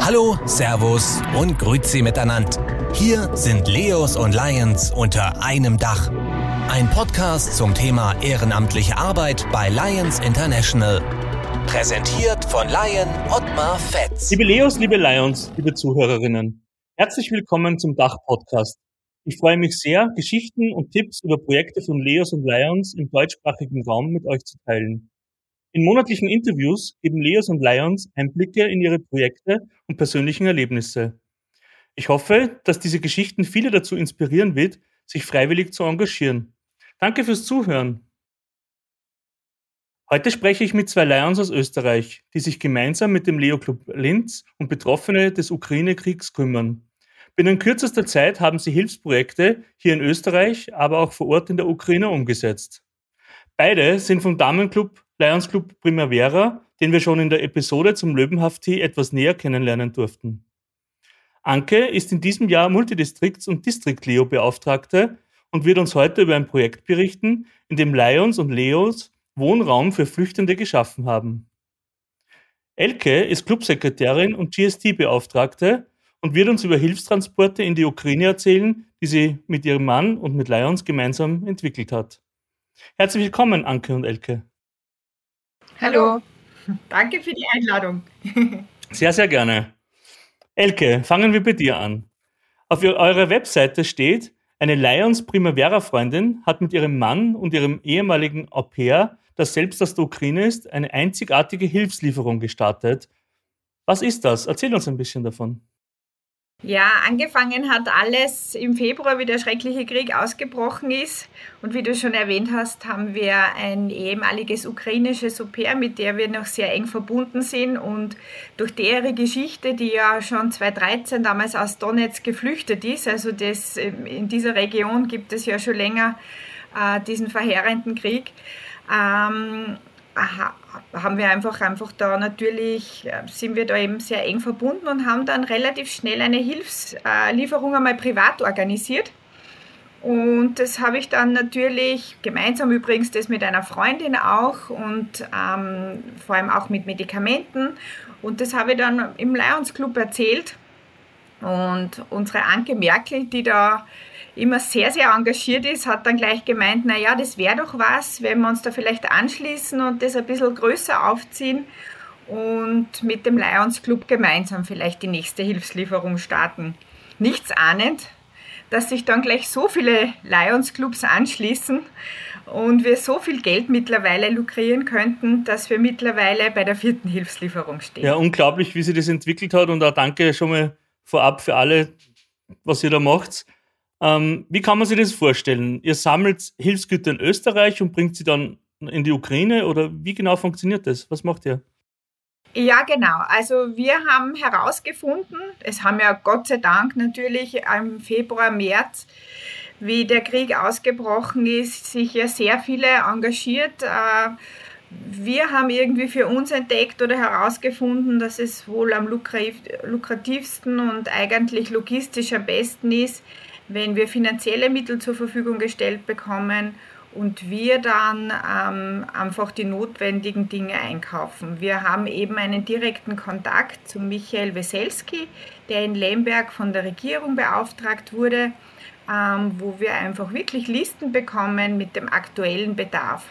Hallo, Servus und Grüezi miteinander. Hier sind Leos und Lions unter einem Dach. Ein Podcast zum Thema ehrenamtliche Arbeit bei Lions International. Präsentiert von Lion Ottmar Fetz. Liebe Leos, liebe Lions, liebe Zuhörerinnen, herzlich willkommen zum Dach-Podcast. Ich freue mich sehr, Geschichten und Tipps über Projekte von Leos und Lions im deutschsprachigen Raum mit euch zu teilen. In monatlichen Interviews geben Leos und Lions Einblicke in ihre Projekte und persönlichen Erlebnisse. Ich hoffe, dass diese Geschichten viele dazu inspirieren wird, sich freiwillig zu engagieren. Danke fürs Zuhören. Heute spreche ich mit zwei Lions aus Österreich, die sich gemeinsam mit dem Leo Club Linz um Betroffene des Ukraine-Kriegs kümmern. Binnen kürzester Zeit haben sie Hilfsprojekte hier in Österreich, aber auch vor Ort in der Ukraine umgesetzt. Beide sind vom Damenclub Lions Club Primavera, den wir schon in der Episode zum Löwenhaft-Tee etwas näher kennenlernen durften. Anke ist in diesem Jahr Multidistrikts- und Distrikt-Leo-Beauftragte und wird uns heute über ein Projekt berichten, in dem Lions und Leos Wohnraum für Flüchtende geschaffen haben. Elke ist Clubsekretärin und GST-Beauftragte und wird uns über Hilfstransporte in die Ukraine erzählen, die sie mit ihrem Mann und mit Lions gemeinsam entwickelt hat. Herzlich willkommen, Anke und Elke. Hallo. Danke für die Einladung. Sehr, sehr gerne. Elke, fangen wir bei dir an. Auf eurer Webseite steht, eine Lions Primavera-Freundin hat mit ihrem Mann und ihrem ehemaligen Au pair, das selbst aus der Ukraine ist, eine einzigartige Hilfslieferung gestartet. Was ist das? Erzähl uns ein bisschen davon. Ja, angefangen hat alles im Februar, wie der schreckliche Krieg ausgebrochen ist. Und wie du schon erwähnt hast, haben wir ein ehemaliges ukrainisches Au mit der wir noch sehr eng verbunden sind. Und durch deren Geschichte, die ja schon 2013 damals aus Donetsk geflüchtet ist, also das, ähm, in dieser Region gibt es ja schon länger äh, diesen verheerenden Krieg, ähm, haben wir einfach, einfach da natürlich, äh, sind wir da eben sehr eng verbunden und haben dann relativ schnell eine Hilfslieferung einmal privat organisiert. Und das habe ich dann natürlich gemeinsam übrigens das mit einer Freundin auch und ähm, vor allem auch mit Medikamenten. Und das habe ich dann im Lions Club erzählt. Und unsere Anke Merkel, die da immer sehr, sehr engagiert ist, hat dann gleich gemeint, naja, das wäre doch was, wenn wir uns da vielleicht anschließen und das ein bisschen größer aufziehen und mit dem Lions Club gemeinsam vielleicht die nächste Hilfslieferung starten. Nichts ahnend, dass sich dann gleich so viele Lions Clubs anschließen und wir so viel Geld mittlerweile lukrieren könnten, dass wir mittlerweile bei der vierten Hilfslieferung stehen. Ja, unglaublich, wie sich das entwickelt hat und auch danke schon mal vorab für alle, was ihr da macht. Ähm, wie kann man sich das vorstellen? Ihr sammelt Hilfsgüter in Österreich und bringt sie dann in die Ukraine oder wie genau funktioniert das? Was macht ihr? Ja, genau. Also wir haben herausgefunden, es haben ja Gott sei Dank natürlich im Februar, März, wie der Krieg ausgebrochen ist, sich ja sehr viele engagiert. Äh, wir haben irgendwie für uns entdeckt oder herausgefunden, dass es wohl am lukrativsten und eigentlich logistisch am besten ist, wenn wir finanzielle Mittel zur Verfügung gestellt bekommen und wir dann ähm, einfach die notwendigen Dinge einkaufen. Wir haben eben einen direkten Kontakt zu Michael Weselski, der in Lemberg von der Regierung beauftragt wurde, ähm, wo wir einfach wirklich Listen bekommen mit dem aktuellen Bedarf.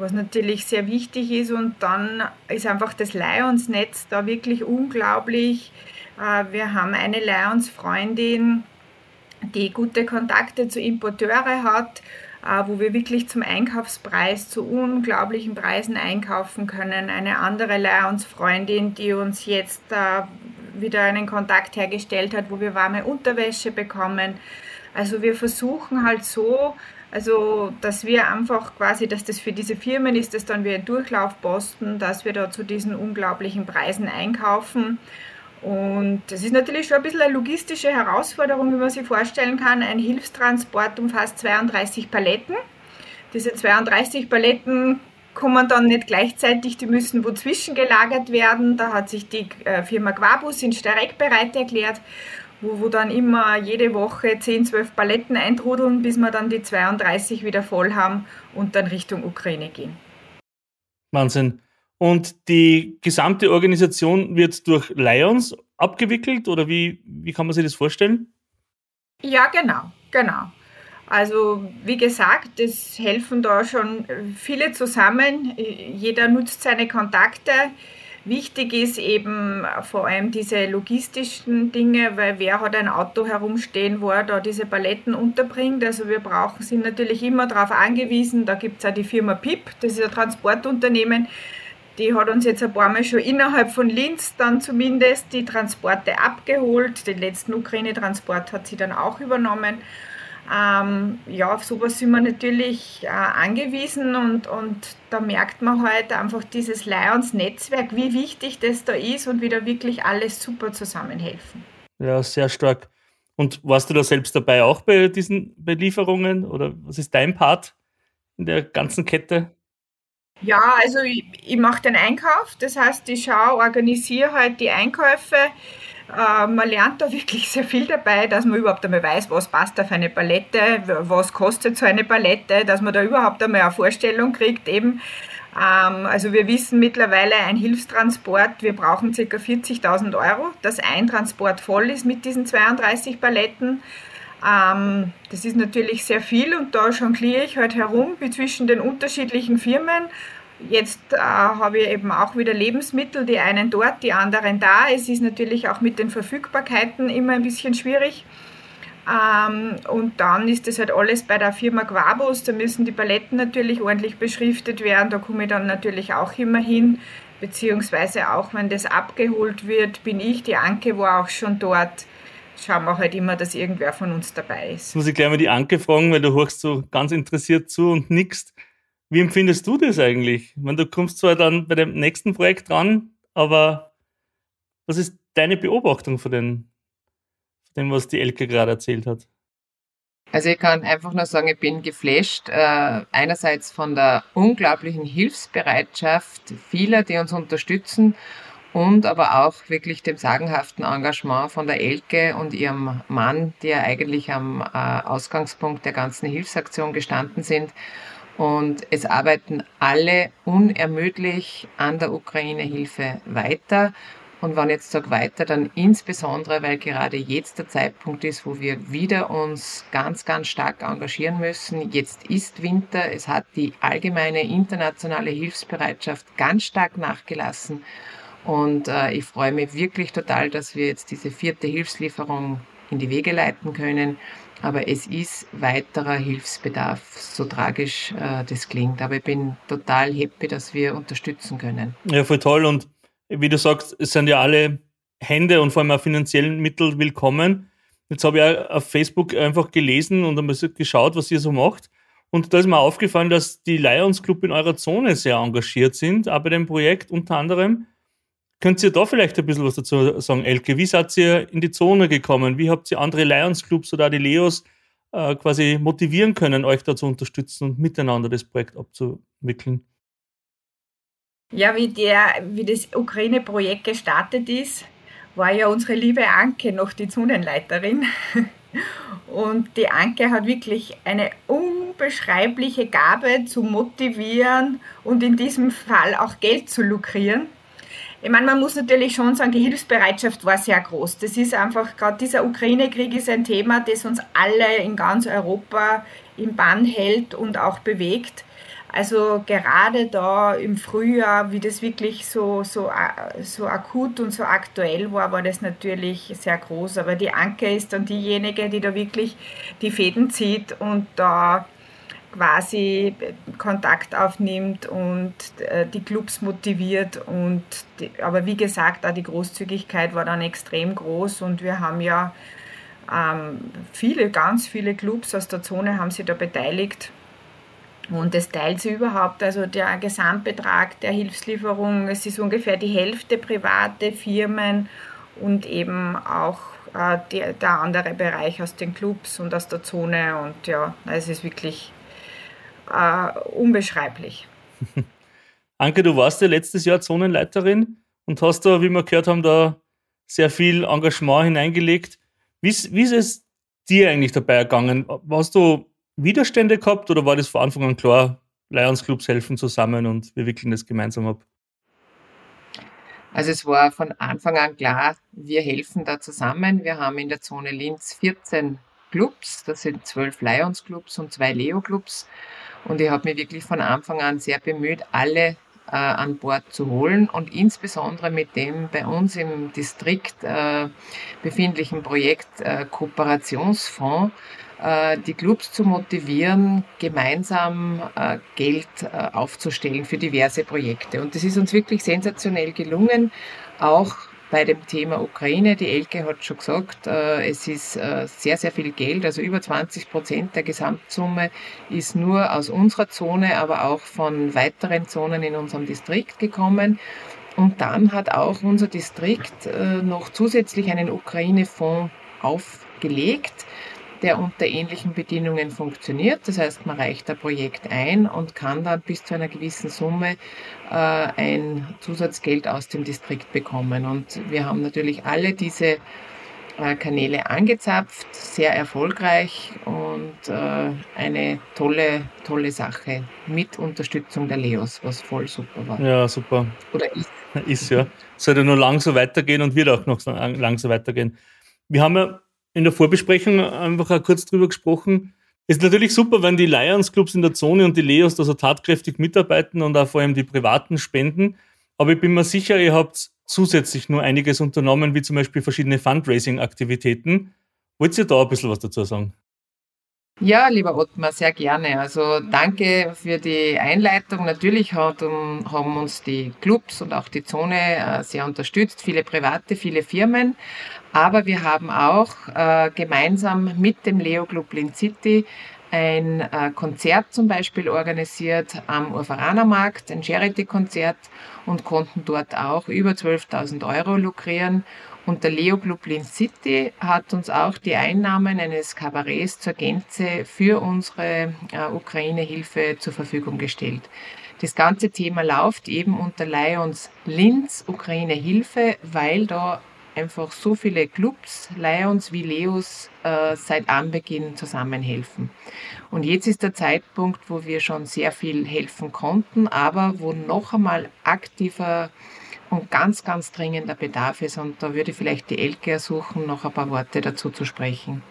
Was natürlich sehr wichtig ist und dann ist einfach das Lions-Netz da wirklich unglaublich. Äh, wir haben eine Lions-Freundin, die gute Kontakte zu Importeure hat, äh, wo wir wirklich zum Einkaufspreis zu unglaublichen Preisen einkaufen können. Eine andere Lions-Freundin, die uns jetzt äh, wieder einen Kontakt hergestellt hat, wo wir warme Unterwäsche bekommen. Also wir versuchen halt so, also dass wir einfach quasi, dass das für diese Firmen ist, das dann wie ein Durchlaufposten, dass wir da zu diesen unglaublichen Preisen einkaufen und das ist natürlich schon ein bisschen eine logistische Herausforderung, wie man sich vorstellen kann. Ein Hilfstransport umfasst 32 Paletten. Diese 32 Paletten kommen dann nicht gleichzeitig, die müssen wo zwischengelagert werden. Da hat sich die äh, Firma Quabus in Stereck bereit erklärt, wo, wo dann immer jede Woche 10, 12 Paletten eintrudeln, bis wir dann die 32 wieder voll haben und dann Richtung Ukraine gehen. Wahnsinn. Und die gesamte Organisation wird durch Lions abgewickelt oder wie, wie kann man sich das vorstellen? Ja, genau, genau. Also wie gesagt, es helfen da schon viele zusammen. Jeder nutzt seine Kontakte. Wichtig ist eben vor allem diese logistischen Dinge, weil wer hat ein Auto herumstehen, wo er da diese Paletten unterbringt. Also wir brauchen, sind natürlich immer darauf angewiesen. Da gibt es auch die Firma PIP, das ist ein Transportunternehmen. Die hat uns jetzt ein paar Mal schon innerhalb von Linz dann zumindest die Transporte abgeholt. Den letzten Ukraine-Transport hat sie dann auch übernommen. Ähm, ja, auf sowas sind wir natürlich äh, angewiesen und, und da merkt man halt einfach dieses Lions-Netzwerk, wie wichtig das da ist und wie da wirklich alles super zusammenhelfen. Ja, sehr stark. Und warst du da selbst dabei auch bei diesen Belieferungen oder was ist dein Part in der ganzen Kette? Ja, also ich, ich mache den Einkauf, das heißt, ich schaue, organisiere halt die Einkäufe man lernt da wirklich sehr viel dabei, dass man überhaupt einmal weiß, was passt auf eine Palette, was kostet so eine Palette, dass man da überhaupt einmal eine Vorstellung kriegt eben. Ähm, also wir wissen mittlerweile, ein Hilfstransport, wir brauchen ca. 40.000 Euro, dass ein Transport voll ist mit diesen 32 Paletten. Ähm, das ist natürlich sehr viel und da jongliere ich halt herum zwischen den unterschiedlichen Firmen Jetzt äh, habe ich eben auch wieder Lebensmittel, die einen dort, die anderen da. Es ist natürlich auch mit den Verfügbarkeiten immer ein bisschen schwierig. Ähm, und dann ist das halt alles bei der Firma Quabus. Da müssen die Paletten natürlich ordentlich beschriftet werden. Da komme ich dann natürlich auch immer hin. Beziehungsweise auch wenn das abgeholt wird, bin ich, die Anke war auch schon dort. Schauen wir halt immer, dass irgendwer von uns dabei ist. Jetzt muss ich gleich mal die Anke fragen, weil du hörst so ganz interessiert zu und nickst. Wie empfindest du das eigentlich? Ich meine, du kommst zwar dann bei dem nächsten Projekt dran, aber was ist deine Beobachtung von, den, von dem, was die Elke gerade erzählt hat? Also ich kann einfach nur sagen, ich bin geflasht. Äh, einerseits von der unglaublichen Hilfsbereitschaft vieler, die uns unterstützen und aber auch wirklich dem sagenhaften Engagement von der Elke und ihrem Mann, die ja eigentlich am äh, Ausgangspunkt der ganzen Hilfsaktion gestanden sind und es arbeiten alle unermüdlich an der Ukraine-Hilfe weiter. Und wenn ich jetzt sage weiter, dann insbesondere, weil gerade jetzt der Zeitpunkt ist, wo wir wieder uns ganz, ganz stark engagieren müssen. Jetzt ist Winter, es hat die allgemeine internationale Hilfsbereitschaft ganz stark nachgelassen. Und äh, ich freue mich wirklich total, dass wir jetzt diese vierte Hilfslieferung in die Wege leiten können. Aber es ist weiterer Hilfsbedarf, so tragisch äh, das klingt. Aber ich bin total happy, dass wir unterstützen können. Ja, voll toll. Und wie du sagst, es sind ja alle Hände und vor allem auch finanziellen Mittel willkommen. Jetzt habe ich auf Facebook einfach gelesen und einmal geschaut, was ihr so macht. Und da ist mir aufgefallen, dass die Lions Club in eurer Zone sehr engagiert sind, auch bei dem Projekt unter anderem. Könnt ihr da vielleicht ein bisschen was dazu sagen, Elke? Wie seid ihr in die Zone gekommen? Wie habt ihr andere Lions Clubs oder die Leos äh, quasi motivieren können, euch da zu unterstützen und miteinander das Projekt abzuwickeln? Ja, wie, der, wie das Ukraine-Projekt gestartet ist, war ja unsere liebe Anke noch die Zonenleiterin. Und die Anke hat wirklich eine unbeschreibliche Gabe zu motivieren und in diesem Fall auch Geld zu lukrieren. Ich meine, man muss natürlich schon sagen, die Hilfsbereitschaft war sehr groß. Das ist einfach, gerade dieser Ukraine-Krieg ist ein Thema, das uns alle in ganz Europa im Bann hält und auch bewegt. Also gerade da im Frühjahr, wie das wirklich so, so, so akut und so aktuell war, war das natürlich sehr groß. Aber die Anke ist dann diejenige, die da wirklich die Fäden zieht und da quasi Kontakt aufnimmt und äh, die Clubs motiviert. Und die, aber wie gesagt, auch die Großzügigkeit war dann extrem groß und wir haben ja ähm, viele, ganz viele Clubs aus der Zone haben sich da beteiligt. Und es teilt sich überhaupt, also der Gesamtbetrag der Hilfslieferung, es ist ungefähr die Hälfte private Firmen und eben auch äh, die, der andere Bereich aus den Clubs und aus der Zone. Und ja, es ist wirklich äh, unbeschreiblich. Anke, du warst ja letztes Jahr Zonenleiterin und hast da, wie wir gehört haben, da sehr viel Engagement hineingelegt. Wie, wie ist es dir eigentlich dabei ergangen? Hast du Widerstände gehabt oder war das von Anfang an klar, Lions Clubs helfen zusammen und wir wickeln das gemeinsam ab? Also es war von Anfang an klar, wir helfen da zusammen. Wir haben in der Zone Linz 14 Clubs, das sind zwölf Lions Clubs und zwei Leo Clubs. Und ich habe mich wirklich von Anfang an sehr bemüht, alle äh, an Bord zu holen und insbesondere mit dem bei uns im Distrikt äh, befindlichen Projekt äh, Kooperationsfonds äh, die Clubs zu motivieren, gemeinsam äh, Geld äh, aufzustellen für diverse Projekte. Und das ist uns wirklich sensationell gelungen, auch bei dem Thema Ukraine. Die Elke hat schon gesagt, es ist sehr, sehr viel Geld, also über 20 Prozent der Gesamtsumme ist nur aus unserer Zone, aber auch von weiteren Zonen in unserem Distrikt gekommen. Und dann hat auch unser Distrikt noch zusätzlich einen Ukraine-Fonds aufgelegt der unter ähnlichen Bedingungen funktioniert. Das heißt, man reicht ein Projekt ein und kann dann bis zu einer gewissen Summe äh, ein Zusatzgeld aus dem Distrikt bekommen. Und wir haben natürlich alle diese äh, Kanäle angezapft, sehr erfolgreich und äh, eine tolle, tolle Sache mit Unterstützung der Leos, was voll super war. Ja, super. Oder ist. Ist ja. Sollte nur lang so weitergehen und wird auch noch lang so weitergehen. Wir haben ja in der Vorbesprechung einfach auch kurz drüber gesprochen. Es ist natürlich super, wenn die Lions Clubs in der Zone und die Leos da so tatkräftig mitarbeiten und auch vor allem die privaten spenden. Aber ich bin mir sicher, ihr habt zusätzlich nur einiges unternommen, wie zum Beispiel verschiedene Fundraising-Aktivitäten. Wollt ihr da ein bisschen was dazu sagen? Ja, lieber Ottmar, sehr gerne. Also danke für die Einleitung. Natürlich hat, haben uns die Clubs und auch die Zone äh, sehr unterstützt, viele private, viele Firmen. Aber wir haben auch äh, gemeinsam mit dem Leo Club Lin City ein äh, Konzert zum Beispiel organisiert am Urveranermarkt, ein Charity-Konzert und konnten dort auch über 12.000 Euro lukrieren. Und der Leo Club Lin City hat uns auch die Einnahmen eines Kabarets zur Gänze für unsere äh, Ukraine-Hilfe zur Verfügung gestellt. Das ganze Thema läuft eben unter Lions Linz Ukraine Hilfe, weil da einfach so viele Clubs, Lions wie Leos, äh, seit Anbeginn zusammenhelfen. Und jetzt ist der Zeitpunkt, wo wir schon sehr viel helfen konnten, aber wo noch einmal aktiver und ganz, ganz dringender Bedarf ist. Und da würde vielleicht die Elke ersuchen, noch ein paar Worte dazu zu sprechen.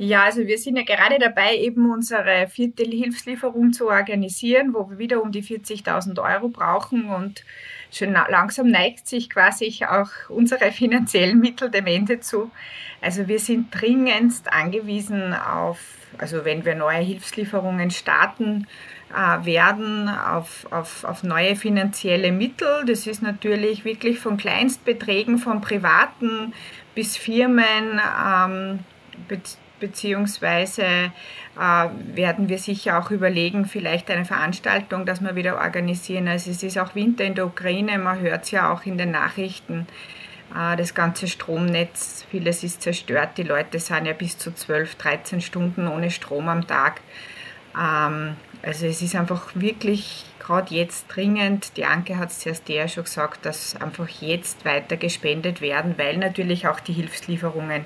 Ja, also wir sind ja gerade dabei, eben unsere vierte Hilfslieferung zu organisieren, wo wir wieder um die 40.000 Euro brauchen und schon langsam neigt sich quasi auch unsere finanziellen Mittel dem Ende zu. Also wir sind dringendst angewiesen auf, also wenn wir neue Hilfslieferungen starten, äh, werden auf, auf, auf neue finanzielle Mittel. Das ist natürlich wirklich von Kleinstbeträgen von Privaten bis Firmen. Ähm, beziehungsweise äh, werden wir sicher auch überlegen, vielleicht eine Veranstaltung, dass wir wieder organisieren. Also es ist auch Winter in der Ukraine, man hört es ja auch in den Nachrichten. Äh, das ganze Stromnetz, vieles ist zerstört. Die Leute sind ja bis zu 12, 13 Stunden ohne Strom am Tag. Ähm, also es ist einfach wirklich gerade jetzt dringend, die Anke hat es zuerst ja schon gesagt, dass einfach jetzt weiter gespendet werden, weil natürlich auch die Hilfslieferungen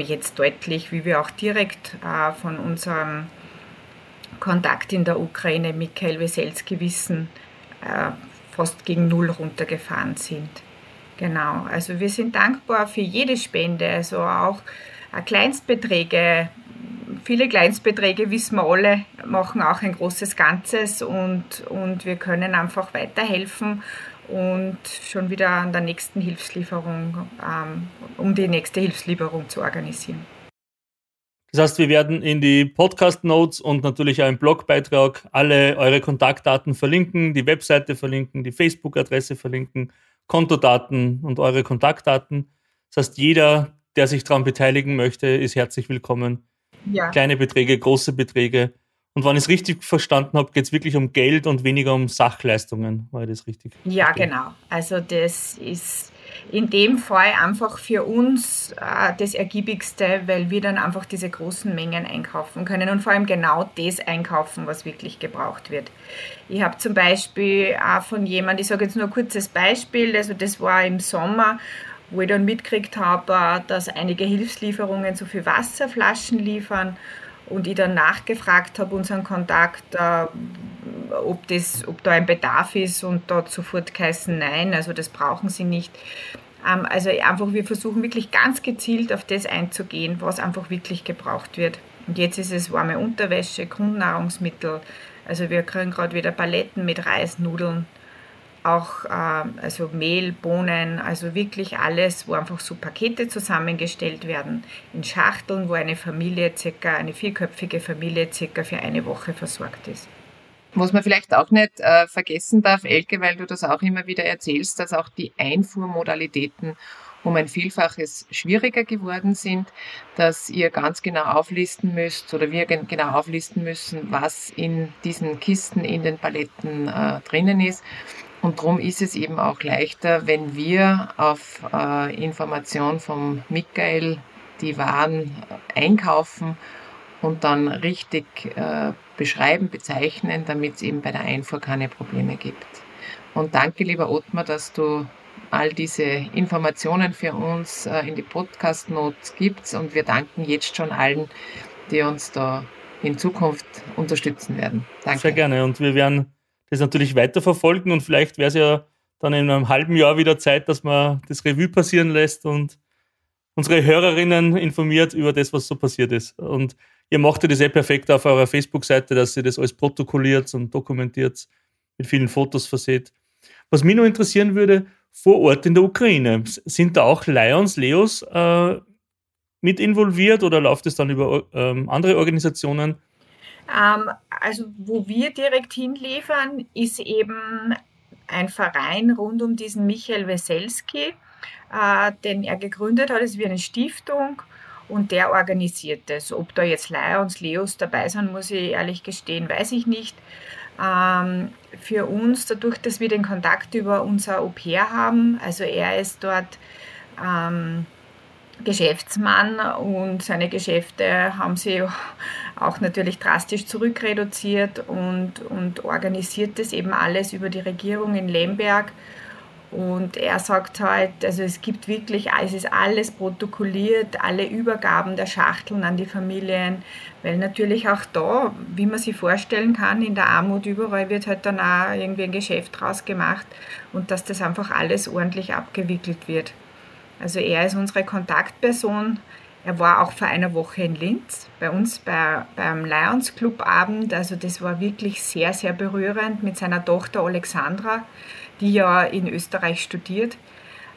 jetzt deutlich, wie wir auch direkt äh, von unserem Kontakt in der Ukraine, Mikhail Weselski, wissen, äh, fast gegen Null runtergefahren sind. Genau, also wir sind dankbar für jede Spende, also auch äh, Kleinstbeträge. Viele Kleinstbeträge, wissen wir alle, machen auch ein großes Ganzes und, und wir können einfach weiterhelfen und schon wieder an der nächsten Hilfslieferung, ähm, um die nächste Hilfslieferung zu organisieren. Das heißt, wir werden in die Podcast-Notes und natürlich auch im Blogbeitrag alle eure Kontaktdaten verlinken, die Webseite verlinken, die Facebook-Adresse verlinken, Kontodaten und eure Kontaktdaten. Das heißt, jeder, der sich daran beteiligen möchte, ist herzlich willkommen. Ja. Kleine Beträge, große Beträge. Und wenn ich es richtig verstanden habe, geht es wirklich um Geld und weniger um Sachleistungen. War das richtig? Ja, verstehen? genau. Also das ist in dem Fall einfach für uns äh, das Ergiebigste, weil wir dann einfach diese großen Mengen einkaufen können und vor allem genau das einkaufen, was wirklich gebraucht wird. Ich habe zum Beispiel auch von jemandem, ich sage jetzt nur ein kurzes Beispiel, also das war im Sommer, wo ich dann mitgekriegt habe, äh, dass einige Hilfslieferungen so viel Wasserflaschen liefern und ich dann nachgefragt habe, unseren Kontakt, äh, ob, das, ob da ein Bedarf ist und dort sofort geheißen, nein, also das brauchen sie nicht. Ähm, also einfach, wir versuchen wirklich ganz gezielt auf das einzugehen, was einfach wirklich gebraucht wird. Und jetzt ist es warme Unterwäsche, Grundnahrungsmittel. Also wir kriegen gerade wieder Paletten mit Reis, Nudeln, auch äh, also Mehl, Bohnen, also wirklich alles, wo einfach so Pakete zusammengestellt werden in Schachteln, wo eine Familie circa, eine vierköpfige Familie circa für eine Woche versorgt ist. Was man vielleicht auch nicht äh, vergessen darf, Elke, weil du das auch immer wieder erzählst, dass auch die Einfuhrmodalitäten um ein Vielfaches schwieriger geworden sind, dass ihr ganz genau auflisten müsst oder wir genau auflisten müssen, was in diesen Kisten, in den Paletten äh, drinnen ist. Und darum ist es eben auch leichter, wenn wir auf äh, Information vom Michael die Waren einkaufen und dann richtig äh, beschreiben, bezeichnen, damit es eben bei der Einfuhr keine Probleme gibt. Und danke, lieber Ottmar, dass du all diese Informationen für uns äh, in die Podcast-Notes gibst und wir danken jetzt schon allen, die uns da in Zukunft unterstützen werden. Danke. Sehr gerne und wir werden das natürlich weiterverfolgen und vielleicht wäre es ja dann in einem halben Jahr wieder Zeit, dass man das Revue passieren lässt und unsere Hörerinnen informiert über das, was so passiert ist. Und ihr macht das eh perfekt auf eurer Facebook-Seite, dass ihr das alles protokolliert und dokumentiert, mit vielen Fotos verseht. Was mich noch interessieren würde, vor Ort in der Ukraine, sind da auch Lions, Leos äh, mit involviert oder läuft es dann über ähm, andere Organisationen? Ähm, also wo wir direkt hinliefern, ist eben ein Verein rund um diesen Michael Weselski, äh, den er gegründet hat. Es ist wie eine Stiftung und der organisiert das. Ob da jetzt Lions, Leos dabei sind, muss ich ehrlich gestehen, weiß ich nicht. Ähm, für uns, dadurch, dass wir den Kontakt über unser Au pair haben, also er ist dort ähm, Geschäftsmann und seine Geschäfte haben sie auch natürlich drastisch zurückreduziert und, und organisiert das eben alles über die Regierung in Lemberg. Und er sagt halt, also es gibt wirklich, es ist alles protokolliert, alle Übergaben der Schachteln an die Familien, weil natürlich auch da, wie man sich vorstellen kann, in der Armut überall wird halt dann auch irgendwie ein Geschäft draus gemacht und dass das einfach alles ordentlich abgewickelt wird. Also er ist unsere Kontaktperson. Er war auch vor einer Woche in Linz bei uns bei, beim Lions Club Abend. Also das war wirklich sehr, sehr berührend mit seiner Tochter Alexandra, die ja in Österreich studiert.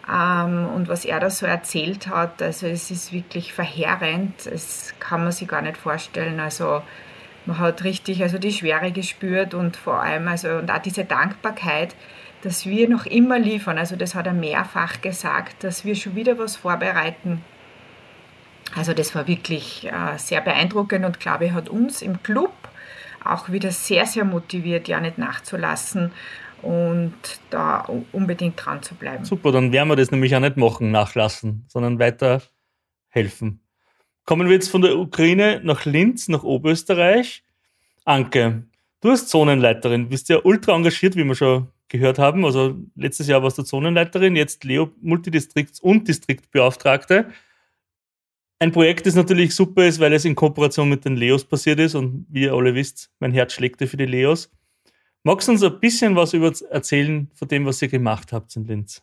Ähm, und was er da so erzählt hat, also es ist wirklich verheerend. Das kann man sich gar nicht vorstellen. Also man hat richtig also die Schwere gespürt und vor allem also und auch diese Dankbarkeit, dass wir noch immer liefern. Also das hat er mehrfach gesagt, dass wir schon wieder was vorbereiten. Also das war wirklich äh, sehr beeindruckend und glaube ich hat uns im Club auch wieder sehr, sehr motiviert, ja nicht nachzulassen und da unbedingt dran zu bleiben. Super, dann werden wir das nämlich auch nicht machen, nachlassen, sondern weiter helfen. Kommen wir jetzt von der Ukraine nach Linz, nach Oberösterreich. Anke, du als Zonenleiterin, bist ja ultra engagiert, wie wir schon gehört haben. Also letztes Jahr warst du Zonenleiterin, jetzt Leo Multidistrikts- und Distriktbeauftragte. Ein Projekt, das natürlich super ist, weil es in Kooperation mit den Leos passiert ist und wie ihr alle wisst, mein Herz schlägt für die Leos. Magst du uns ein bisschen was über erzählen von dem, was ihr gemacht habt in Linz?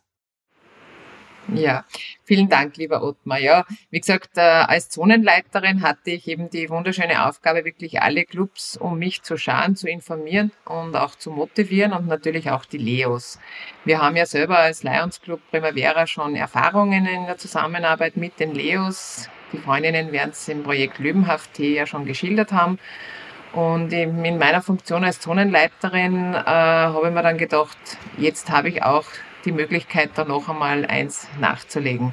Ja, vielen Dank, lieber Ottmar. Ja, wie gesagt, äh, als Zonenleiterin hatte ich eben die wunderschöne Aufgabe, wirklich alle Clubs um mich zu schauen, zu informieren und auch zu motivieren und natürlich auch die Leos. Wir haben ja selber als Lions Club Primavera schon Erfahrungen in der Zusammenarbeit mit den Leos. Die Freundinnen werden es im Projekt Löwenhaft ja schon geschildert haben. Und in meiner Funktion als Zonenleiterin äh, habe ich mir dann gedacht, jetzt habe ich auch die Möglichkeit, da noch einmal eins nachzulegen.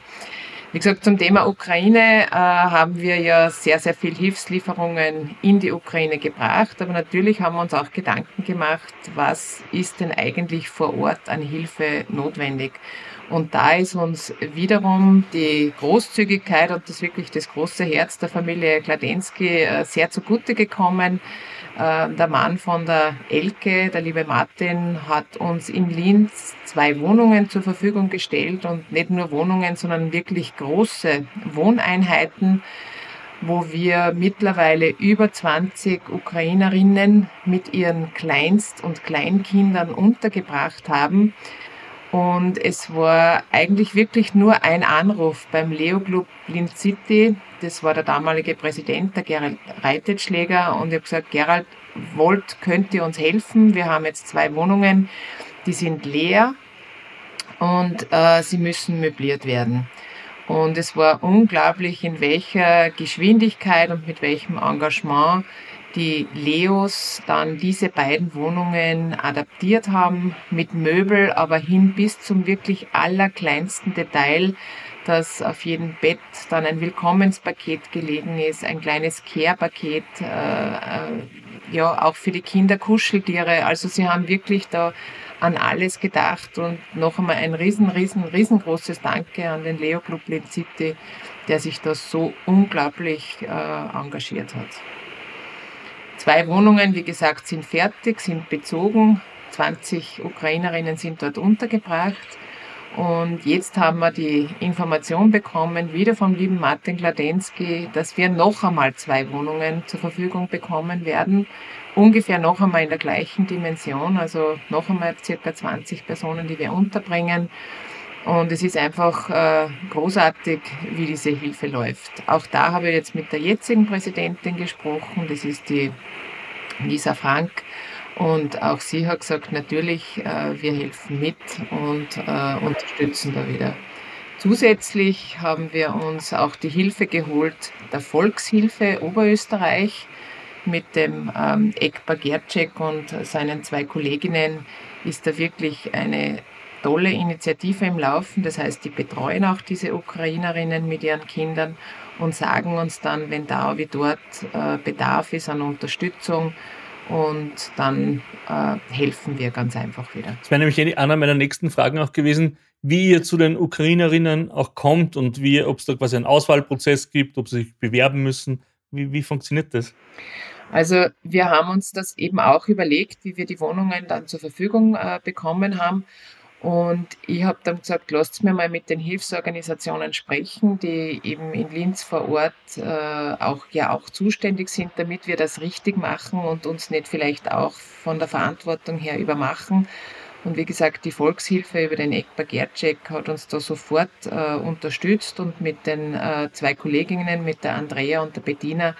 Wie gesagt, zum Thema Ukraine äh, haben wir ja sehr, sehr viel Hilfslieferungen in die Ukraine gebracht, aber natürlich haben wir uns auch Gedanken gemacht, was ist denn eigentlich vor Ort an Hilfe notwendig. Und da ist uns wiederum die Großzügigkeit und das wirklich das große Herz der Familie Kladensky äh, sehr zugute gekommen. Äh, der Mann von der Elke, der liebe Martin, hat uns in Linz zwei Wohnungen zur Verfügung gestellt und nicht nur Wohnungen, sondern wirklich große Wohneinheiten wo wir mittlerweile über 20 Ukrainerinnen mit ihren Kleinst- und Kleinkindern untergebracht haben. Und es war eigentlich wirklich nur ein Anruf beim Leo Club Linz City. Das war der damalige Präsident, der Gerald Reitetschläger. Und ich habe gesagt, Gerald, wollt, könnt ihr uns helfen? Wir haben jetzt zwei Wohnungen, die sind leer und äh, sie müssen möbliert werden. Und es war unglaublich, in welcher Geschwindigkeit und mit welchem Engagement die Leos dann diese beiden Wohnungen adaptiert haben, mit Möbel, aber hin bis zum wirklich allerkleinsten Detail, dass auf jedem Bett dann ein Willkommenspaket gelegen ist, ein kleines Care-Paket, äh, äh, ja, auch für die Kinder Kuscheltiere. Also sie haben wirklich da an alles gedacht und noch einmal ein riesen, riesen, riesengroßes Danke an den Leo Club Lead City, der sich da so unglaublich äh, engagiert hat. Zwei Wohnungen, wie gesagt, sind fertig, sind bezogen. 20 Ukrainerinnen sind dort untergebracht. Und jetzt haben wir die Information bekommen, wieder vom lieben Martin Gladensky, dass wir noch einmal zwei Wohnungen zur Verfügung bekommen werden ungefähr noch einmal in der gleichen Dimension, also noch einmal circa 20 Personen, die wir unterbringen. Und es ist einfach äh, großartig, wie diese Hilfe läuft. Auch da habe ich jetzt mit der jetzigen Präsidentin gesprochen, das ist die Lisa Frank. Und auch sie hat gesagt, natürlich, äh, wir helfen mit und äh, unterstützen da wieder. Zusätzlich haben wir uns auch die Hilfe geholt der Volkshilfe Oberösterreich mit dem ähm, Ekbar Gercek und seinen zwei Kolleginnen ist da wirklich eine tolle Initiative im Laufen. Das heißt, die betreuen auch diese Ukrainerinnen mit ihren Kindern und sagen uns dann, wenn da wie dort äh, Bedarf ist an Unterstützung. Und dann äh, helfen wir ganz einfach wieder. Das wäre nämlich einer meiner nächsten Fragen auch gewesen, wie ihr zu den Ukrainerinnen auch kommt und wie, ob es da quasi einen Auswahlprozess gibt, ob sie sich bewerben müssen. Wie, wie funktioniert das? Also wir haben uns das eben auch überlegt, wie wir die Wohnungen dann zur Verfügung äh, bekommen haben. Und ich habe dann gesagt, lasst mir mal mit den Hilfsorganisationen sprechen, die eben in Linz vor Ort äh, auch ja auch zuständig sind, damit wir das richtig machen und uns nicht vielleicht auch von der Verantwortung her übermachen. Und wie gesagt, die Volkshilfe über den Ekbar Gercek hat uns da sofort äh, unterstützt und mit den äh, zwei Kolleginnen, mit der Andrea und der Bettina,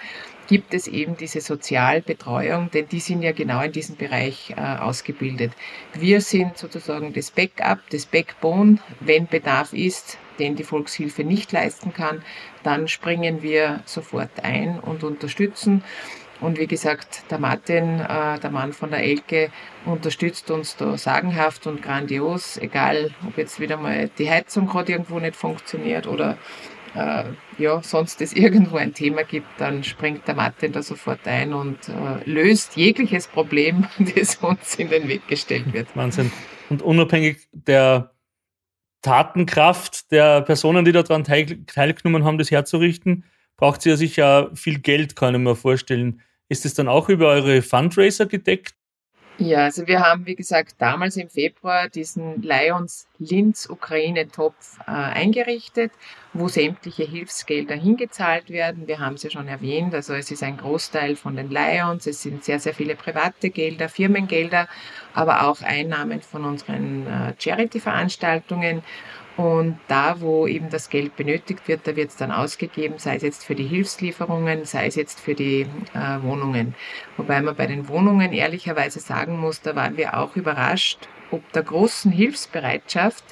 gibt es eben diese Sozialbetreuung, denn die sind ja genau in diesem Bereich äh, ausgebildet. Wir sind sozusagen das Backup, das Backbone, wenn Bedarf ist, den die Volkshilfe nicht leisten kann, dann springen wir sofort ein und unterstützen. Und wie gesagt, der Martin, äh, der Mann von der Elke, unterstützt uns da sagenhaft und grandios, egal ob jetzt wieder mal die Heizung gerade irgendwo nicht funktioniert oder äh, ja, sonst es irgendwo ein Thema gibt, dann springt der Martin da sofort ein und äh, löst jegliches Problem, das uns in den Weg gestellt wird. Wahnsinn. Und unabhängig der Tatenkraft der Personen, die daran teil teilgenommen haben, das herzurichten, braucht sie ja sicher viel Geld, kann ich mir vorstellen. Ist es dann auch über eure Fundraiser gedeckt? Ja, also wir haben, wie gesagt, damals im Februar diesen Lions Linz Ukraine Topf äh, eingerichtet, wo sämtliche Hilfsgelder hingezahlt werden. Wir haben es ja schon erwähnt, also es ist ein Großteil von den Lions, es sind sehr, sehr viele private Gelder, Firmengelder, aber auch Einnahmen von unseren äh, Charity-Veranstaltungen. Und da, wo eben das Geld benötigt wird, da wird es dann ausgegeben, sei es jetzt für die Hilfslieferungen, sei es jetzt für die äh, Wohnungen. Wobei man bei den Wohnungen ehrlicherweise sagen muss, da waren wir auch überrascht, ob der großen Hilfsbereitschaft.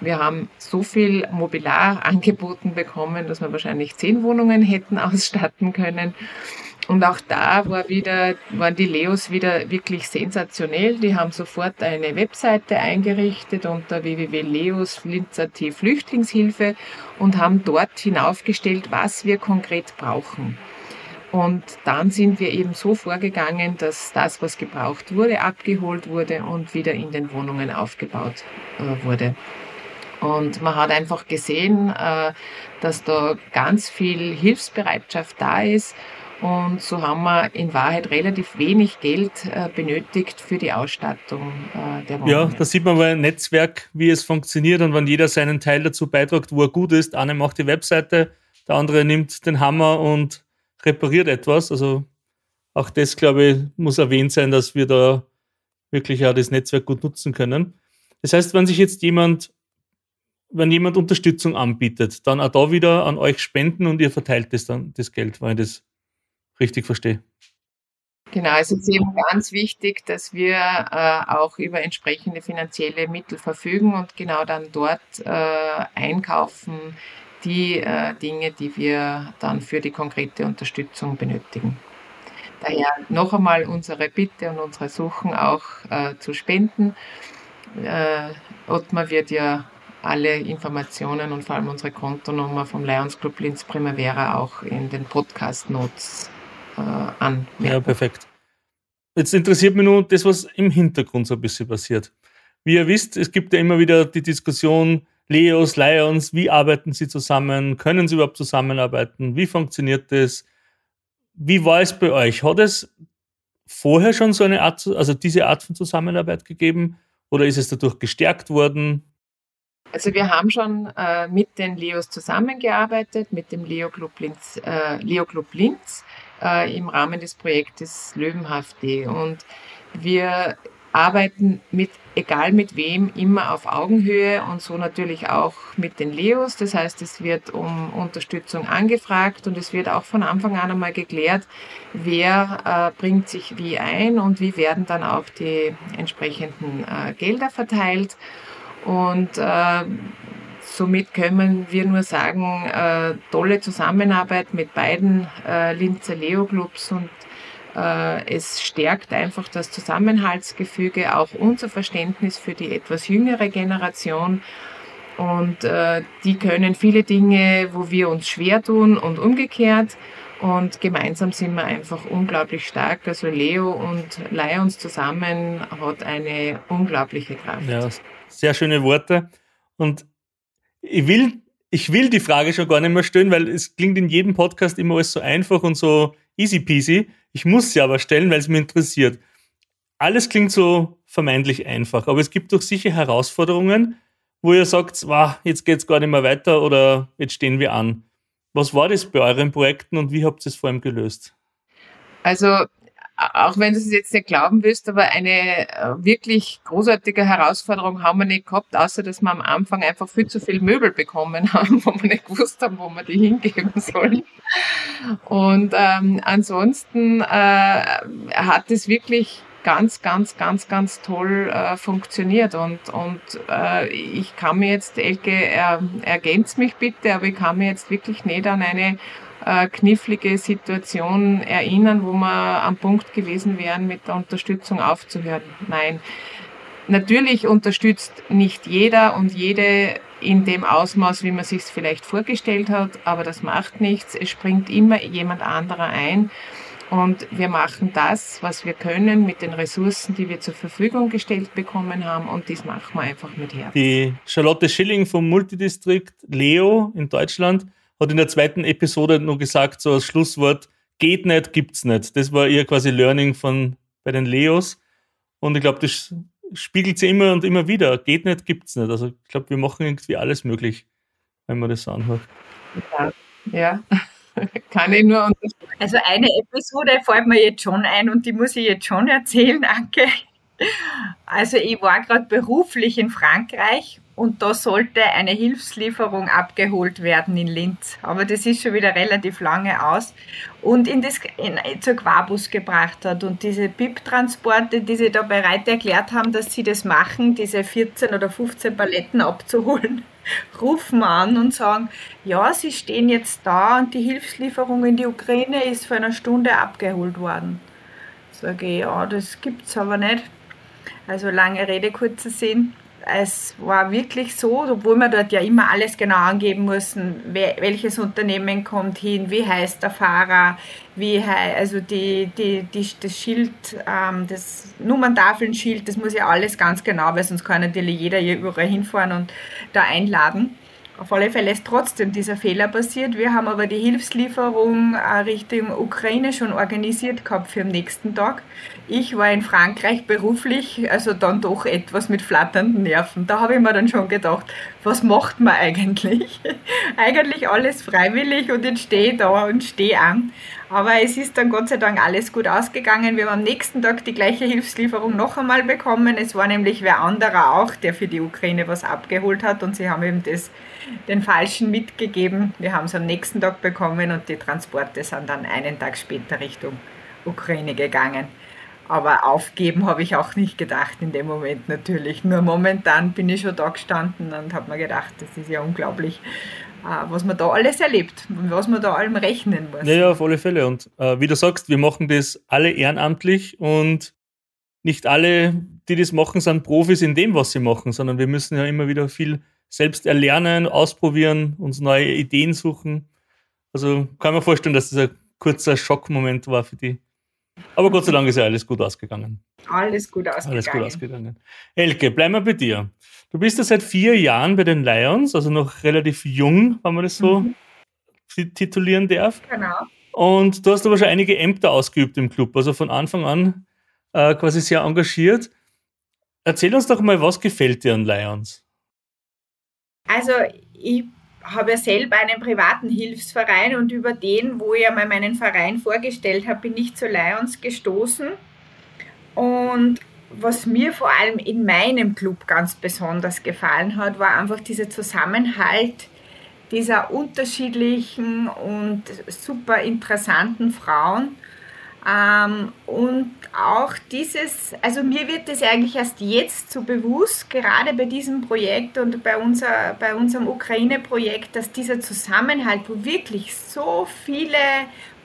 Wir haben so viel Mobiliar angeboten bekommen, dass wir wahrscheinlich zehn Wohnungen hätten ausstatten können. Und auch da war wieder, waren die Leos wieder wirklich sensationell. Die haben sofort eine Webseite eingerichtet unter www.leos.at Flüchtlingshilfe und haben dort hinaufgestellt, was wir konkret brauchen. Und dann sind wir eben so vorgegangen, dass das, was gebraucht wurde, abgeholt wurde und wieder in den Wohnungen aufgebaut äh, wurde. Und man hat einfach gesehen, äh, dass da ganz viel Hilfsbereitschaft da ist und so haben wir in Wahrheit relativ wenig Geld äh, benötigt für die Ausstattung äh, der Wohnung. Ja, da sieht man mal ein Netzwerk, wie es funktioniert und wenn jeder seinen Teil dazu beiträgt, wo er gut ist. Einer macht die Webseite, der andere nimmt den Hammer und repariert etwas. Also auch das, glaube ich, muss erwähnt sein, dass wir da wirklich auch das Netzwerk gut nutzen können. Das heißt, wenn sich jetzt jemand, wenn jemand Unterstützung anbietet, dann auch da wieder an euch spenden und ihr verteilt das dann, das Geld, weil das richtig verstehe. Genau, es ist eben ganz wichtig, dass wir äh, auch über entsprechende finanzielle Mittel verfügen und genau dann dort äh, einkaufen die äh, Dinge, die wir dann für die konkrete Unterstützung benötigen. Daher noch einmal unsere Bitte und unsere Suchen auch äh, zu spenden. Äh, Ottmar wird ja alle Informationen und vor allem unsere Kontonummer vom Lions Club Linz Primavera auch in den Podcast Notes äh, an. Ja, perfekt. Jetzt interessiert mich nur das, was im Hintergrund so ein bisschen passiert. Wie ihr wisst, es gibt ja immer wieder die Diskussion, Leos, Lions, wie arbeiten sie zusammen? Können sie überhaupt zusammenarbeiten? Wie funktioniert das? Wie war es bei euch? Hat es vorher schon so eine Art, also diese Art von Zusammenarbeit gegeben oder ist es dadurch gestärkt worden? Also wir haben schon äh, mit den Leos zusammengearbeitet, mit dem Leo Club Linz, äh, Leo Club Linz äh, im Rahmen des Projektes Löwenhaft und wir arbeiten mit, egal mit wem, immer auf Augenhöhe und so natürlich auch mit den Leos. Das heißt, es wird um Unterstützung angefragt und es wird auch von Anfang an einmal geklärt, wer äh, bringt sich wie ein und wie werden dann auch die entsprechenden äh, Gelder verteilt. Und äh, somit können wir nur sagen, äh, tolle Zusammenarbeit mit beiden äh, Linzer Leo Clubs und äh, es stärkt einfach das Zusammenhaltsgefüge, auch unser Verständnis für die etwas jüngere Generation. Und äh, die können viele Dinge, wo wir uns schwer tun und umgekehrt. Und gemeinsam sind wir einfach unglaublich stark. Also Leo und Lions zusammen hat eine unglaubliche Kraft. Ja, sehr schöne Worte. Und ich will, ich will die Frage schon gar nicht mehr stellen, weil es klingt in jedem Podcast immer alles so einfach und so easy peasy. Ich muss sie aber stellen, weil es mich interessiert. Alles klingt so vermeintlich einfach, aber es gibt doch sicher Herausforderungen, wo ihr sagt, wow, jetzt geht es gar nicht mehr weiter oder jetzt stehen wir an. Was war das bei euren Projekten und wie habt ihr es vor allem gelöst? Also auch wenn du es jetzt nicht glauben willst, aber eine äh, wirklich großartige Herausforderung haben wir nicht gehabt, außer dass wir am Anfang einfach viel zu viel Möbel bekommen haben, wo wir nicht gewusst haben, wo wir die hingeben sollen. Und ähm, ansonsten äh, hat es wirklich ganz, ganz, ganz, ganz toll äh, funktioniert. Und, und äh, ich kann mir jetzt, Elke, er, ergänzt mich bitte, aber ich kann mir jetzt wirklich nicht an eine äh, knifflige Situation erinnern, wo wir am Punkt gewesen wären, mit der Unterstützung aufzuhören. Nein. Natürlich unterstützt nicht jeder und jede in dem Ausmaß, wie man sich es vielleicht vorgestellt hat, aber das macht nichts. Es springt immer jemand anderer ein. Und wir machen das, was wir können mit den Ressourcen, die wir zur Verfügung gestellt bekommen haben. Und das machen wir einfach mit Herz. Die Charlotte Schilling vom Multidistrikt Leo in Deutschland hat in der zweiten Episode nur gesagt, so als Schlusswort, geht nicht, gibt's nicht. Das war ihr quasi Learning von bei den Leos. Und ich glaube, das spiegelt sie immer und immer wieder. Geht nicht, gibt's nicht. Also ich glaube, wir machen irgendwie alles möglich, wenn man das so anhört. Ja, ja. kann ich nur unterstützen. Also eine Episode fällt mir jetzt schon ein und die muss ich jetzt schon erzählen, danke. Also ich war gerade beruflich in Frankreich und da sollte eine Hilfslieferung abgeholt werden in Linz. Aber das ist schon wieder relativ lange aus. Und in das, in, zur Quabus gebracht hat. Und diese BIP-Transporte, die sie da bereit erklärt haben, dass sie das machen, diese 14 oder 15 Paletten abzuholen, rufen an und sagen, ja, sie stehen jetzt da und die Hilfslieferung in die Ukraine ist vor einer Stunde abgeholt worden. Sage ich, ja, das gibt's aber nicht. Also lange Rede, kurzer Sinn es war wirklich so, obwohl wir dort ja immer alles genau angeben mussten, welches Unternehmen kommt hin, wie heißt der Fahrer, wie heißt, also die, die, die, das Schild, ähm, das Nummerntafeln-Schild, das muss ja alles ganz genau, weil sonst kann natürlich jeder hier überall hinfahren und da einladen. Auf alle Fälle ist trotzdem dieser Fehler passiert. Wir haben aber die Hilfslieferung äh, Richtung Ukraine schon organisiert gehabt für den nächsten Tag. Ich war in Frankreich beruflich, also dann doch etwas mit flatternden Nerven. Da habe ich mir dann schon gedacht, was macht man eigentlich? eigentlich alles freiwillig und jetzt stehe ich da und stehe an. Aber es ist dann Gott sei Dank alles gut ausgegangen. Wir haben am nächsten Tag die gleiche Hilfslieferung noch einmal bekommen. Es war nämlich wer anderer auch, der für die Ukraine was abgeholt hat und sie haben eben das, den Falschen mitgegeben. Wir haben es am nächsten Tag bekommen und die Transporte sind dann einen Tag später Richtung Ukraine gegangen. Aber aufgeben habe ich auch nicht gedacht in dem Moment natürlich. Nur momentan bin ich schon da gestanden und habe mir gedacht, das ist ja unglaublich, äh, was man da alles erlebt und was man da allem rechnen muss. Ja, ja auf alle Fälle. Und äh, wie du sagst, wir machen das alle ehrenamtlich und nicht alle, die das machen, sind Profis in dem, was sie machen, sondern wir müssen ja immer wieder viel selbst erlernen, ausprobieren, uns neue Ideen suchen. Also kann man vorstellen, dass das ein kurzer Schockmoment war für die. Aber Gott sei Dank ist ja alles gut ausgegangen. Alles gut ausgegangen. Alles gut ausgegangen. Elke, bleib mal bei dir. Du bist ja seit vier Jahren bei den Lions, also noch relativ jung, wenn man das so mhm. titulieren darf. Genau. Und du hast aber schon einige Ämter ausgeübt im Club, also von Anfang an äh, quasi sehr engagiert. Erzähl uns doch mal, was gefällt dir an Lions? Also, ich habe ja selber einen privaten Hilfsverein und über den, wo ich einmal meinen Verein vorgestellt habe, bin ich zu Lions gestoßen. Und was mir vor allem in meinem Club ganz besonders gefallen hat, war einfach dieser Zusammenhalt dieser unterschiedlichen und super interessanten Frauen ähm, und auch dieses, also mir wird das eigentlich erst jetzt so bewusst, gerade bei diesem Projekt und bei, unser, bei unserem Ukraine-Projekt, dass dieser Zusammenhalt, wo wirklich so viele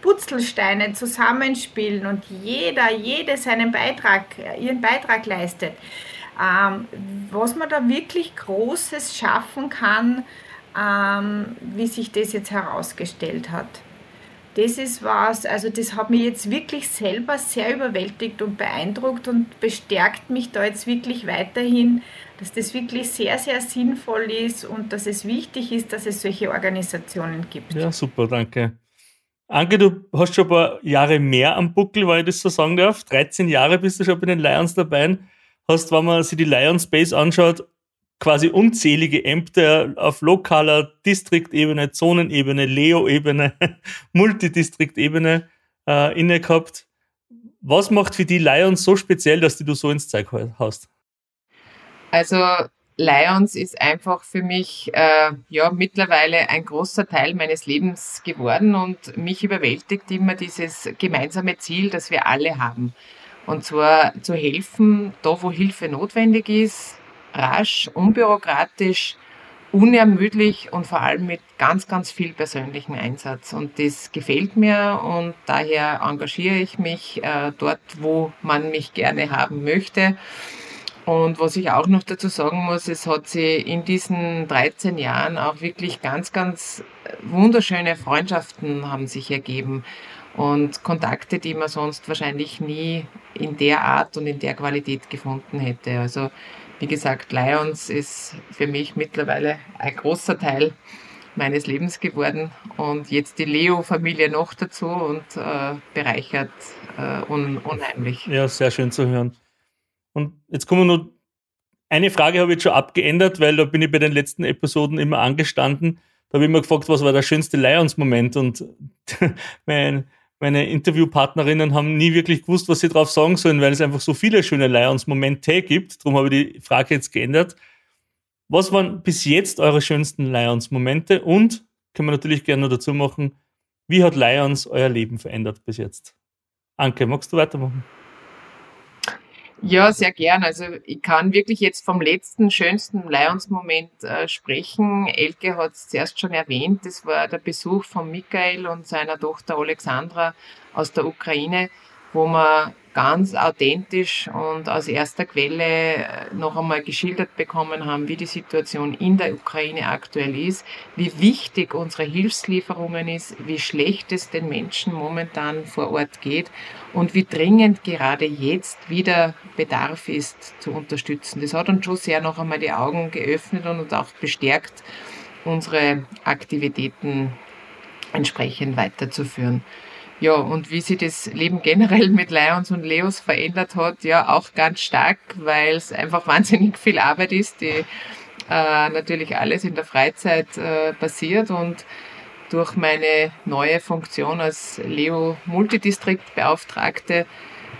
Putzelsteine zusammenspielen und jeder, jede seinen Beitrag, ihren Beitrag leistet, ähm, was man da wirklich Großes schaffen kann, ähm, wie sich das jetzt herausgestellt hat das ist was, also das hat mich jetzt wirklich selber sehr überwältigt und beeindruckt und bestärkt mich da jetzt wirklich weiterhin, dass das wirklich sehr, sehr sinnvoll ist und dass es wichtig ist, dass es solche Organisationen gibt. Ja, super, danke. Anke, du hast schon ein paar Jahre mehr am Buckel, weil ich das so sagen darf. 13 Jahre bist du schon bei den Lions dabei. Hast, wenn man sich die Lions Base anschaut, quasi unzählige Ämter auf lokaler Distriktebene, Zonenebene, Leo-Ebene, Multidistriktebene äh, inne gehabt. Was macht für die Lions so speziell, dass die du so ins Zeug hast? Also Lions ist einfach für mich äh, ja mittlerweile ein großer Teil meines Lebens geworden und mich überwältigt immer dieses gemeinsame Ziel, das wir alle haben. Und zwar zu helfen, da wo Hilfe notwendig ist, rasch, unbürokratisch, unermüdlich und vor allem mit ganz, ganz viel persönlichem Einsatz. Und das gefällt mir und daher engagiere ich mich äh, dort, wo man mich gerne haben möchte. Und was ich auch noch dazu sagen muss, es hat sich in diesen 13 Jahren auch wirklich ganz, ganz wunderschöne Freundschaften haben sich ergeben und Kontakte, die man sonst wahrscheinlich nie in der Art und in der Qualität gefunden hätte. Also wie gesagt, Lions ist für mich mittlerweile ein großer Teil meines Lebens geworden und jetzt die Leo-Familie noch dazu und äh, bereichert äh, un unheimlich. Ja, sehr schön zu hören. Und jetzt kommen wir noch, eine Frage habe ich jetzt schon abgeändert, weil da bin ich bei den letzten Episoden immer angestanden. Da habe ich immer gefragt, was war der schönste Lions-Moment und mein, meine Interviewpartnerinnen haben nie wirklich gewusst, was sie drauf sagen sollen, weil es einfach so viele schöne Lions-Momente gibt. Darum habe ich die Frage jetzt geändert. Was waren bis jetzt eure schönsten Lions-Momente? Und, können wir natürlich gerne noch dazu machen, wie hat Lions euer Leben verändert bis jetzt? Anke, magst du weitermachen? Ja, sehr gern. Also ich kann wirklich jetzt vom letzten schönsten Lions-Moment äh, sprechen. Elke hat es zuerst schon erwähnt. Das war der Besuch von Michael und seiner Tochter Alexandra aus der Ukraine, wo wir ganz authentisch und aus erster Quelle äh, noch einmal geschildert bekommen haben, wie die Situation in der Ukraine aktuell ist, wie wichtig unsere Hilfslieferungen ist, wie schlecht es den Menschen momentan vor Ort geht und wie dringend gerade jetzt wieder Bedarf ist zu unterstützen. Das hat uns schon sehr noch einmal die Augen geöffnet und auch bestärkt, unsere Aktivitäten entsprechend weiterzuführen. Ja, und wie sich das Leben generell mit Lions und Leos verändert hat, ja, auch ganz stark, weil es einfach wahnsinnig viel Arbeit ist, die äh, natürlich alles in der Freizeit äh, passiert. Und durch meine neue Funktion als Leo Multidistriktbeauftragte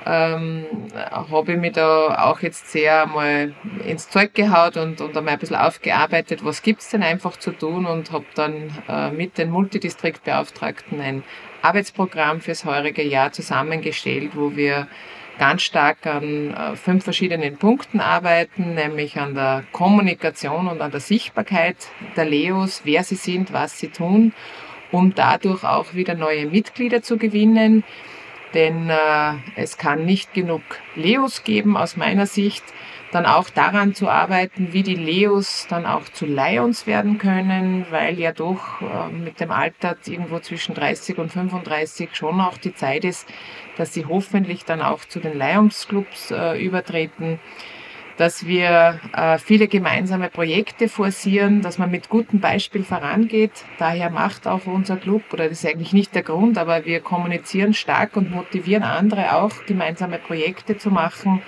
ähm, habe ich mich da auch jetzt sehr mal ins Zeug gehaut und, und einmal ein bisschen aufgearbeitet, was gibt's denn einfach zu tun und habe dann äh, mit den Multidistriktbeauftragten ein Arbeitsprogramm fürs heurige Jahr zusammengestellt, wo wir ganz stark an äh, fünf verschiedenen Punkten arbeiten, nämlich an der Kommunikation und an der Sichtbarkeit der Leos, wer sie sind, was sie tun, um dadurch auch wieder neue Mitglieder zu gewinnen. Denn äh, es kann nicht genug Leos geben aus meiner Sicht. Dann auch daran zu arbeiten, wie die Leos dann auch zu Lions werden können, weil ja doch äh, mit dem Alter irgendwo zwischen 30 und 35 schon auch die Zeit ist, dass sie hoffentlich dann auch zu den Lions Clubs äh, übertreten dass wir äh, viele gemeinsame Projekte forcieren, dass man mit gutem Beispiel vorangeht. Daher macht auch unser Club, oder das ist eigentlich nicht der Grund, aber wir kommunizieren stark und motivieren andere auch, gemeinsame Projekte zu machen.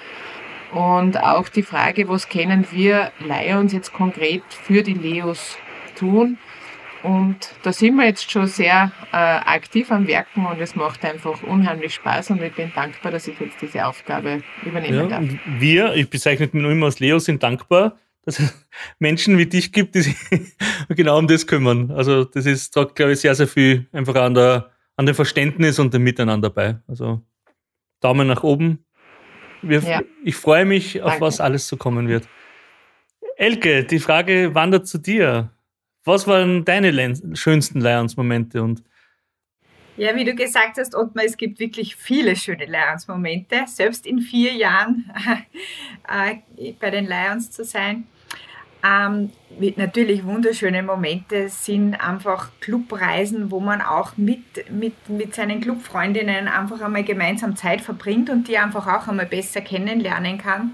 Und auch die Frage, was können wir Lions jetzt konkret für die Leos tun? Und da sind wir jetzt schon sehr äh, aktiv am Werken und es macht einfach unheimlich Spaß und ich bin dankbar, dass ich jetzt diese Aufgabe übernehmen ja, darf. wir, ich bezeichne mich nur immer als Leo, sind dankbar, dass es Menschen wie dich gibt, die sich genau um das kümmern. Also das ist, da glaube ich, sehr, sehr viel einfach an, der, an dem Verständnis und dem Miteinander bei. Also Daumen nach oben. Wir, ja. Ich freue mich, auf Danke. was alles so kommen wird. Elke, die Frage wandert zu dir. Was waren deine schönsten Lions-Momente? Und ja, wie du gesagt hast, Ottmar, es gibt wirklich viele schöne Lions-Momente, selbst in vier Jahren äh, bei den Lions zu sein. Ähm, natürlich wunderschöne Momente sind einfach Clubreisen, wo man auch mit, mit, mit seinen Clubfreundinnen einfach einmal gemeinsam Zeit verbringt und die einfach auch einmal besser kennenlernen kann.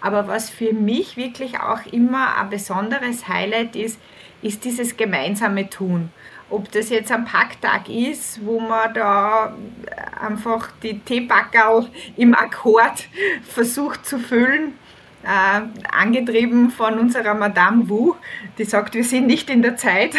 Aber was für mich wirklich auch immer ein besonderes Highlight ist, ist dieses gemeinsame Tun. Ob das jetzt ein Packtag ist, wo man da einfach die Teebackerl im Akkord versucht zu füllen, äh, angetrieben von unserer Madame Wu, die sagt, wir sind nicht in der Zeit.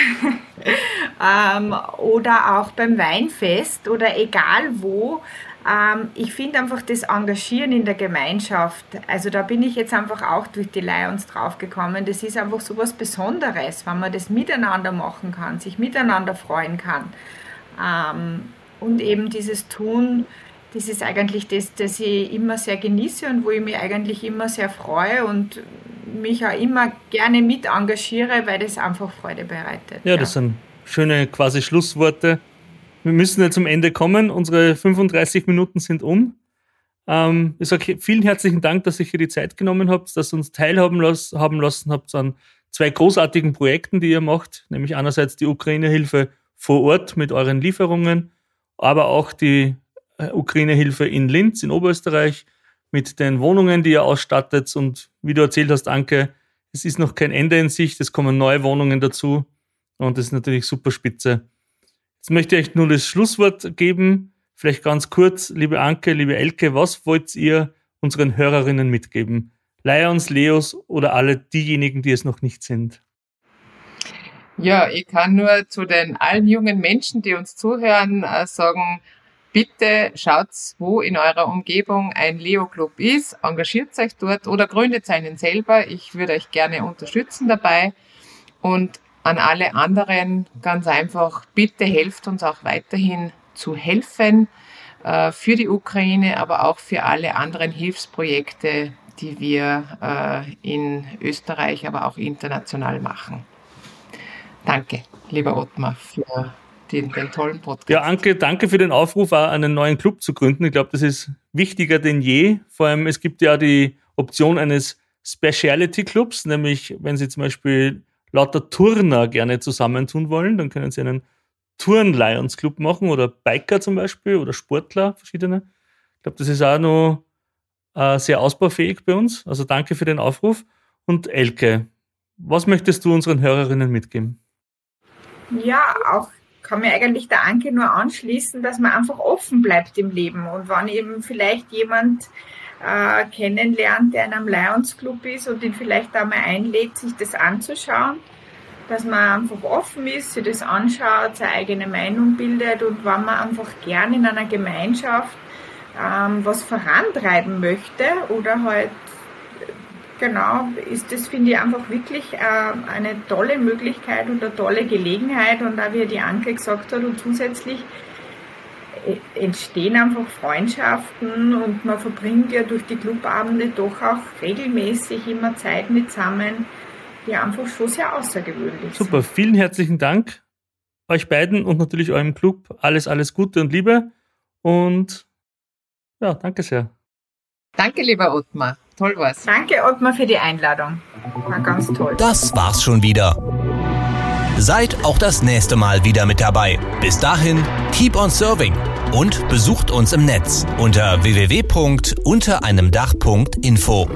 ähm, oder auch beim Weinfest oder egal wo, ähm, ich finde einfach das Engagieren in der Gemeinschaft, also da bin ich jetzt einfach auch durch die Lions draufgekommen, das ist einfach so was Besonderes, wenn man das miteinander machen kann, sich miteinander freuen kann. Ähm, und eben dieses Tun, das ist eigentlich das, das ich immer sehr genieße und wo ich mich eigentlich immer sehr freue und mich auch immer gerne mit engagiere, weil das einfach Freude bereitet. Ja, das sind schöne quasi Schlussworte. Wir müssen ja zum Ende kommen. Unsere 35 Minuten sind um. Ähm, ich sage vielen herzlichen Dank, dass ihr hier die Zeit genommen habt, dass ihr uns teilhaben las haben lassen habt an zwei großartigen Projekten, die ihr macht, nämlich einerseits die Ukraine-Hilfe vor Ort mit euren Lieferungen, aber auch die Ukraine-Hilfe in Linz in Oberösterreich mit den Wohnungen, die ihr ausstattet. Und wie du erzählt hast, Anke, es ist noch kein Ende in Sicht, es kommen neue Wohnungen dazu und das ist natürlich super spitze. Jetzt möchte ich euch nur das Schlusswort geben. Vielleicht ganz kurz, liebe Anke, liebe Elke, was wollt ihr unseren Hörerinnen mitgeben? Lions, Leos oder alle diejenigen, die es noch nicht sind? Ja, ich kann nur zu den allen jungen Menschen, die uns zuhören, äh, sagen, bitte schaut, wo in eurer Umgebung ein Leo-Club ist, engagiert euch dort oder gründet einen selber. Ich würde euch gerne unterstützen dabei. Und an alle anderen ganz einfach, bitte helft uns auch weiterhin zu helfen äh, für die Ukraine, aber auch für alle anderen Hilfsprojekte, die wir äh, in Österreich, aber auch international machen. Danke, lieber Ottmar, für den, den, tollen Podcast. Ja, Anke, danke für den Aufruf, auch einen neuen Club zu gründen. Ich glaube, das ist wichtiger denn je. Vor allem, es gibt ja die Option eines Speciality Clubs, nämlich wenn Sie zum Beispiel lauter Turner gerne zusammentun wollen, dann können sie einen Turn-Lions Club machen oder Biker zum Beispiel oder Sportler, verschiedene. Ich glaube, das ist auch noch äh, sehr ausbaufähig bei uns. Also danke für den Aufruf. Und Elke, was möchtest du unseren Hörerinnen mitgeben? Ja, auch kann mir eigentlich der Anke nur anschließen, dass man einfach offen bleibt im Leben. Und wenn eben vielleicht jemand äh, kennenlernt, der in einem Lions Club ist und ihn vielleicht einmal einlädt, sich das anzuschauen, dass man einfach offen ist, sich das anschaut, seine eigene Meinung bildet und wenn man einfach gern in einer Gemeinschaft ähm, was vorantreiben möchte oder halt genau, ist das, finde ich, einfach wirklich äh, eine tolle Möglichkeit und eine tolle Gelegenheit. Und da wie die Anke gesagt hat, und zusätzlich äh, entstehen einfach Freundschaften und man verbringt ja durch die Clubabende doch auch regelmäßig immer Zeit mit zusammen, die einfach schon sehr außergewöhnlich Super, sind. vielen herzlichen Dank euch beiden und natürlich eurem Club. Alles, alles Gute und Liebe und ja, danke sehr. Danke, lieber Ottmar. Toll war's. Danke, Ottmar, für die Einladung. War ganz toll. Das war's schon wieder. Seid auch das nächste Mal wieder mit dabei. Bis dahin, keep on serving und besucht uns im Netz unter www.untereinemdach.info.